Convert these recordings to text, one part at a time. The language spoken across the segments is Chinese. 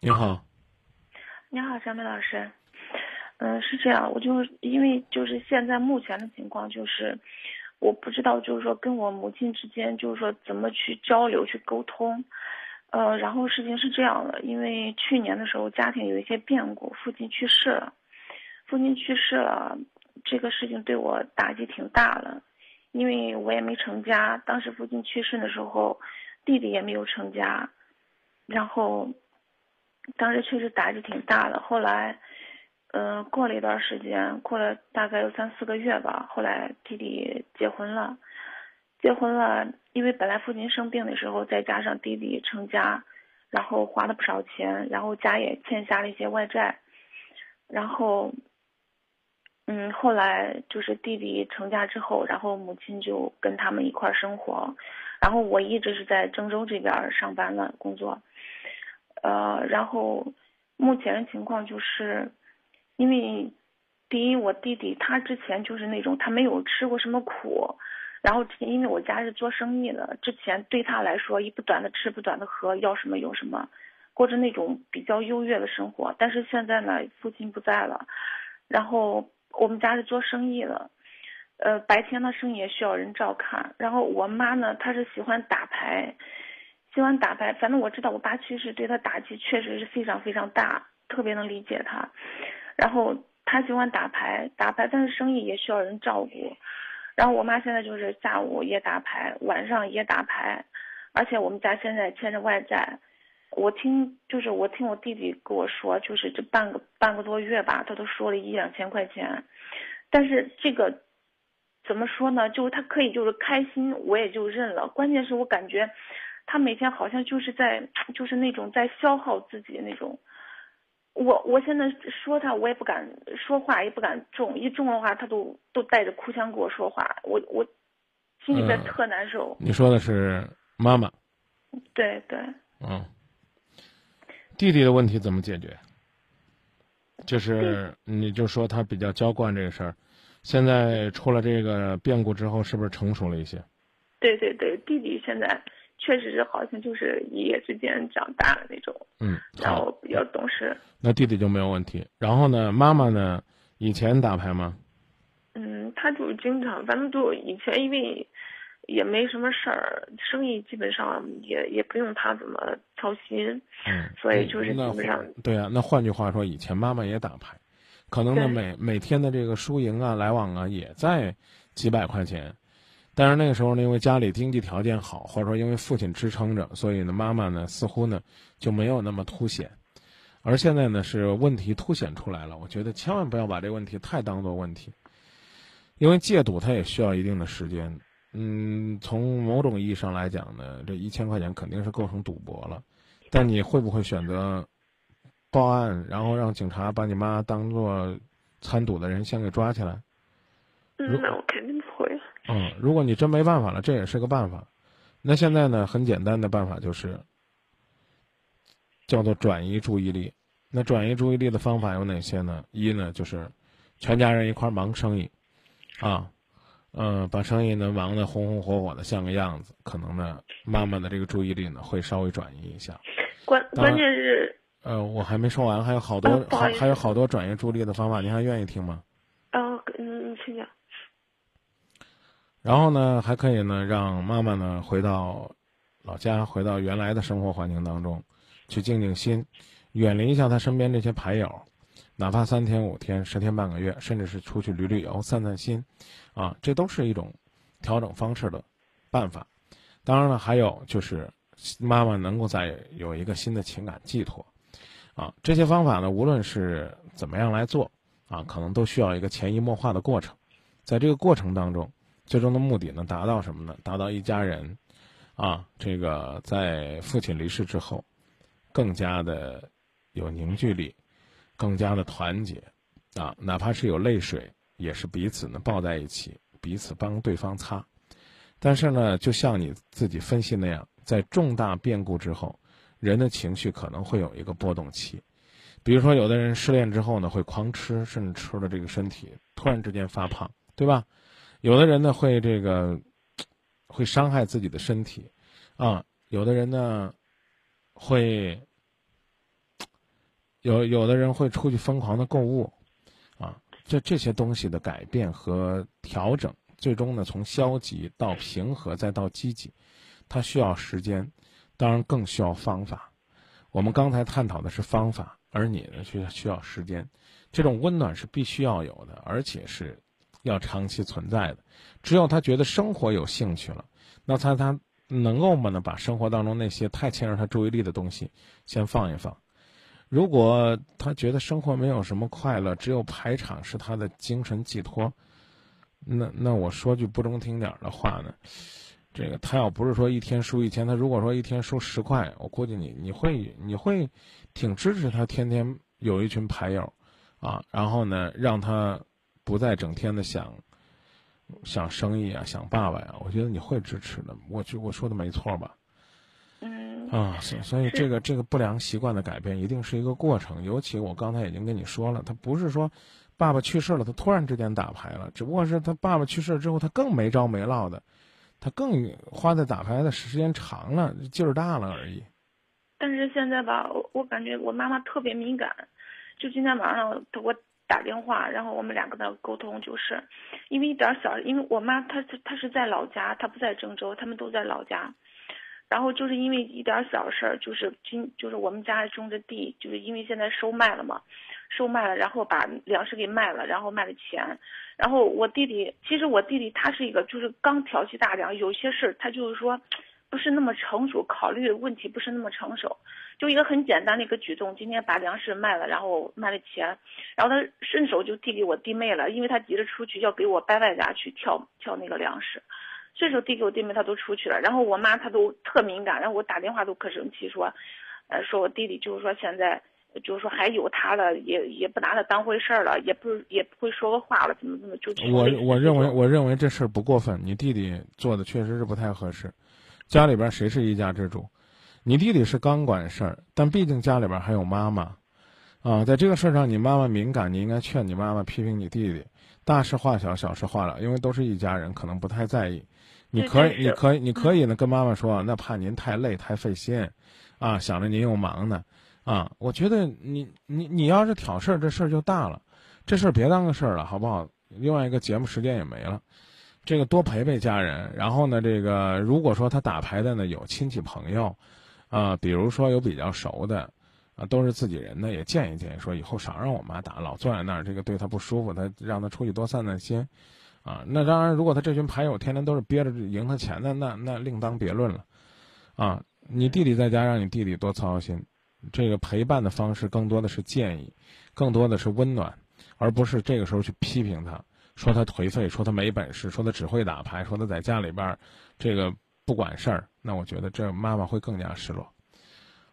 你好，你好，小美老师。嗯，是这样，我就因为就是现在目前的情况就是，我不知道就是说跟我母亲之间就是说怎么去交流去沟通。呃，然后事情是这样的，因为去年的时候家庭有一些变故，父亲去世了，父亲去世了，这个事情对我打击挺大的，因为我也没成家，当时父亲去世的时候，弟弟也没有成家，然后。当时确实打击挺大的，后来，嗯，过了一段时间，过了大概有三四个月吧，后来弟弟结婚了，结婚了，因为本来父亲生病的时候，再加上弟弟成家，然后花了不少钱，然后家也欠下了一些外债，然后，嗯，后来就是弟弟成家之后，然后母亲就跟他们一块儿生活，然后我一直是在郑州这边上班了工作。呃，然后目前的情况就是，因为第一，我弟弟他之前就是那种他没有吃过什么苦，然后因为我家是做生意的，之前对他来说一不短的吃不短的喝，要什么有什么，过着那种比较优越的生活。但是现在呢，父亲不在了，然后我们家是做生意的，呃，白天的生意也需要人照看，然后我妈呢，她是喜欢打牌。喜欢打牌，反正我知道我爸去世对他打击确实是非常非常大，特别能理解他。然后他喜欢打牌，打牌但是生意也需要人照顾。然后我妈现在就是下午也打牌，晚上也打牌，而且我们家现在欠着外债。我听就是我听我弟弟跟我说，就是这半个半个多月吧，他都说了一两千块钱。但是这个怎么说呢？就是他可以就是开心，我也就认了。关键是我感觉。他每天好像就是在，就是那种在消耗自己那种。我我现在说他，我也不敢说话，也不敢重，一重的话他都都带着哭腔跟我说话，我我心里边特难受。你说的是妈妈？对对。嗯。弟弟的问题怎么解决？就是你就说他比较娇惯这个事儿，现在出了这个变故之后，是不是成熟了一些？对对对，弟弟现在。确实是好像就是一夜之间长大了那种，嗯，然后比较懂事。那弟弟就没有问题。然后呢，妈妈呢，以前打牌吗？嗯，他就经常，反正就以前因为也没什么事儿，生意基本上也也不用他怎么操心，嗯，所以就是基本上。对啊，那换句话说，以前妈妈也打牌，可能呢每每天的这个输赢啊、来往啊，也在几百块钱。但是那个时候呢，因为家里经济条件好，或者说因为父亲支撑着，所以呢，妈妈呢似乎呢就没有那么凸显。而现在呢，是问题凸显出来了。我觉得千万不要把这个问题太当做问题，因为戒赌它也需要一定的时间。嗯，从某种意义上来讲呢，这一千块钱肯定是构成赌博了。但你会不会选择报案，然后让警察把你妈当做参赌的人先给抓起来？那我肯定不会。嗯，如果你真没办法了，这也是个办法。那现在呢，很简单的办法就是，叫做转移注意力。那转移注意力的方法有哪些呢？一呢，就是全家人一块忙生意，啊，嗯，把生意呢忙得红红火火的像个样子，可能呢，妈妈的这个注意力呢会稍微转移一下。关关键是，呃，我还没说完，还有好多还还有好多转移注意力的方法，您还愿意听吗？哦，嗯，请讲。然后呢，还可以呢，让妈妈呢回到老家，回到原来的生活环境当中，去静静心，远离一下他身边这些牌友，哪怕三天五天、十天半个月，甚至是出去旅旅游、散散心，啊，这都是一种调整方式的办法。当然了，还有就是妈妈能够再有一个新的情感寄托，啊，这些方法呢，无论是怎么样来做，啊，可能都需要一个潜移默化的过程，在这个过程当中。最终的目的能，达到什么呢？达到一家人，啊，这个在父亲离世之后，更加的有凝聚力，更加的团结，啊，哪怕是有泪水，也是彼此呢抱在一起，彼此帮对方擦。但是呢，就像你自己分析那样，在重大变故之后，人的情绪可能会有一个波动期。比如说，有的人失恋之后呢，会狂吃，甚至吃了这个身体突然之间发胖，对吧？有的人呢会这个，会伤害自己的身体，啊，有的人呢，会有有的人会出去疯狂的购物，啊，这这些东西的改变和调整，最终呢从消极到平和再到积极，它需要时间，当然更需要方法。我们刚才探讨的是方法，而你呢需需要时间。这种温暖是必须要有的，而且是要长期存在的。只有他觉得生活有兴趣了，那他他能够吗？呢把生活当中那些太牵扯他注意力的东西先放一放。如果他觉得生活没有什么快乐，只有排场是他的精神寄托，那那我说句不中听点的话呢，这个他要不是说一天输一千，他如果说一天输十块，我估计你你会你会挺支持他天天有一群牌友，啊，然后呢让他不再整天的想想生意啊，想爸爸呀，我觉得你会支持的。我就我说的没错吧？嗯啊，所所以这个这个不良习惯的改变一定是一个过程，尤其我刚才已经跟你说了，他不是说爸爸去世了，他突然之间打牌了，只不过是他爸爸去世之后，他更没着没落的，他更花在打牌的时间长了，劲儿大了而已。但是现在吧，我我感觉我妈妈特别敏感，就今天晚上我打电话，然后我们俩跟她沟通，就是因为一点小，因为我妈她她是在老家，她不在郑州，他们都在老家。然后就是因为一点小事儿，就是今就是我们家种的地，就是因为现在收麦了嘛，收麦了，然后把粮食给卖了，然后卖了钱，然后我弟弟，其实我弟弟他是一个就是刚挑起大梁，有些事儿他就是说，不是那么成熟，考虑问题不是那么成熟，就一个很简单的一个举动，今天把粮食卖了，然后卖了钱，然后他顺手就递给我弟妹了，因为他急着出去要给我伯伯家去挑挑那个粮食。顺手递给我弟妹，他都出去了。然后我妈她都特敏感，然后我打电话都可生气，说，呃，说我弟弟就是说现在就是说还有他了，也也不拿他当回事儿了，也不也不会说个话了，怎么怎么就。我我认为我认为这事儿不过分，你弟弟做的确实是不太合适。家里边谁是一家之主？你弟弟是刚管事儿，但毕竟家里边还有妈妈，啊，在这个事儿上你妈妈敏感，你应该劝你妈妈批评你弟弟。大事化小，小事化了，因为都是一家人，可能不太在意。你可以，你可以，你可以呢，跟妈妈说，那怕您太累太费心，啊，想着您又忙呢，啊，我觉得你你你要是挑事儿，这事儿就大了，这事儿别当个事儿了，好不好？另外一个节目时间也没了，这个多陪陪家人。然后呢，这个如果说他打牌的呢有亲戚朋友，啊，比如说有比较熟的。啊，都是自己人呢，也建议建议说，以后少让我妈打，老坐在那儿，这个对她不舒服。她让她出去多散散心，啊，那当然，如果他这群牌友天天都是憋着赢他钱的，那那另当别论了，啊，你弟弟在家，让你弟弟多操心。这个陪伴的方式更多的是建议，更多的是温暖，而不是这个时候去批评他，说他颓废，说他没本事，说他只会打牌，说他在家里边这个不管事儿。那我觉得这妈妈会更加失落。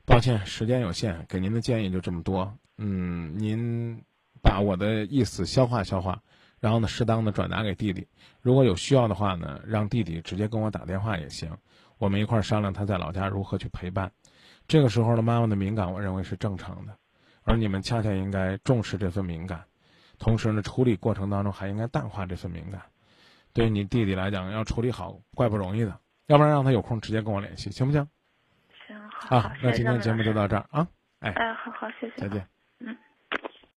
抱歉，时间有限，给您的建议就这么多。嗯，您把我的意思消化消化，然后呢，适当的转达给弟弟。如果有需要的话呢，让弟弟直接跟我打电话也行，我们一块儿商量他在老家如何去陪伴。这个时候的妈妈的敏感，我认为是正常的，而你们恰恰应该重视这份敏感，同时呢，处理过程当中还应该淡化这份敏感。对于你弟弟来讲，要处理好怪不容易的，要不然让他有空直接跟我联系，行不行？行好，那今天节目就到这儿啊，哎，哎，好好，谢谢，再见。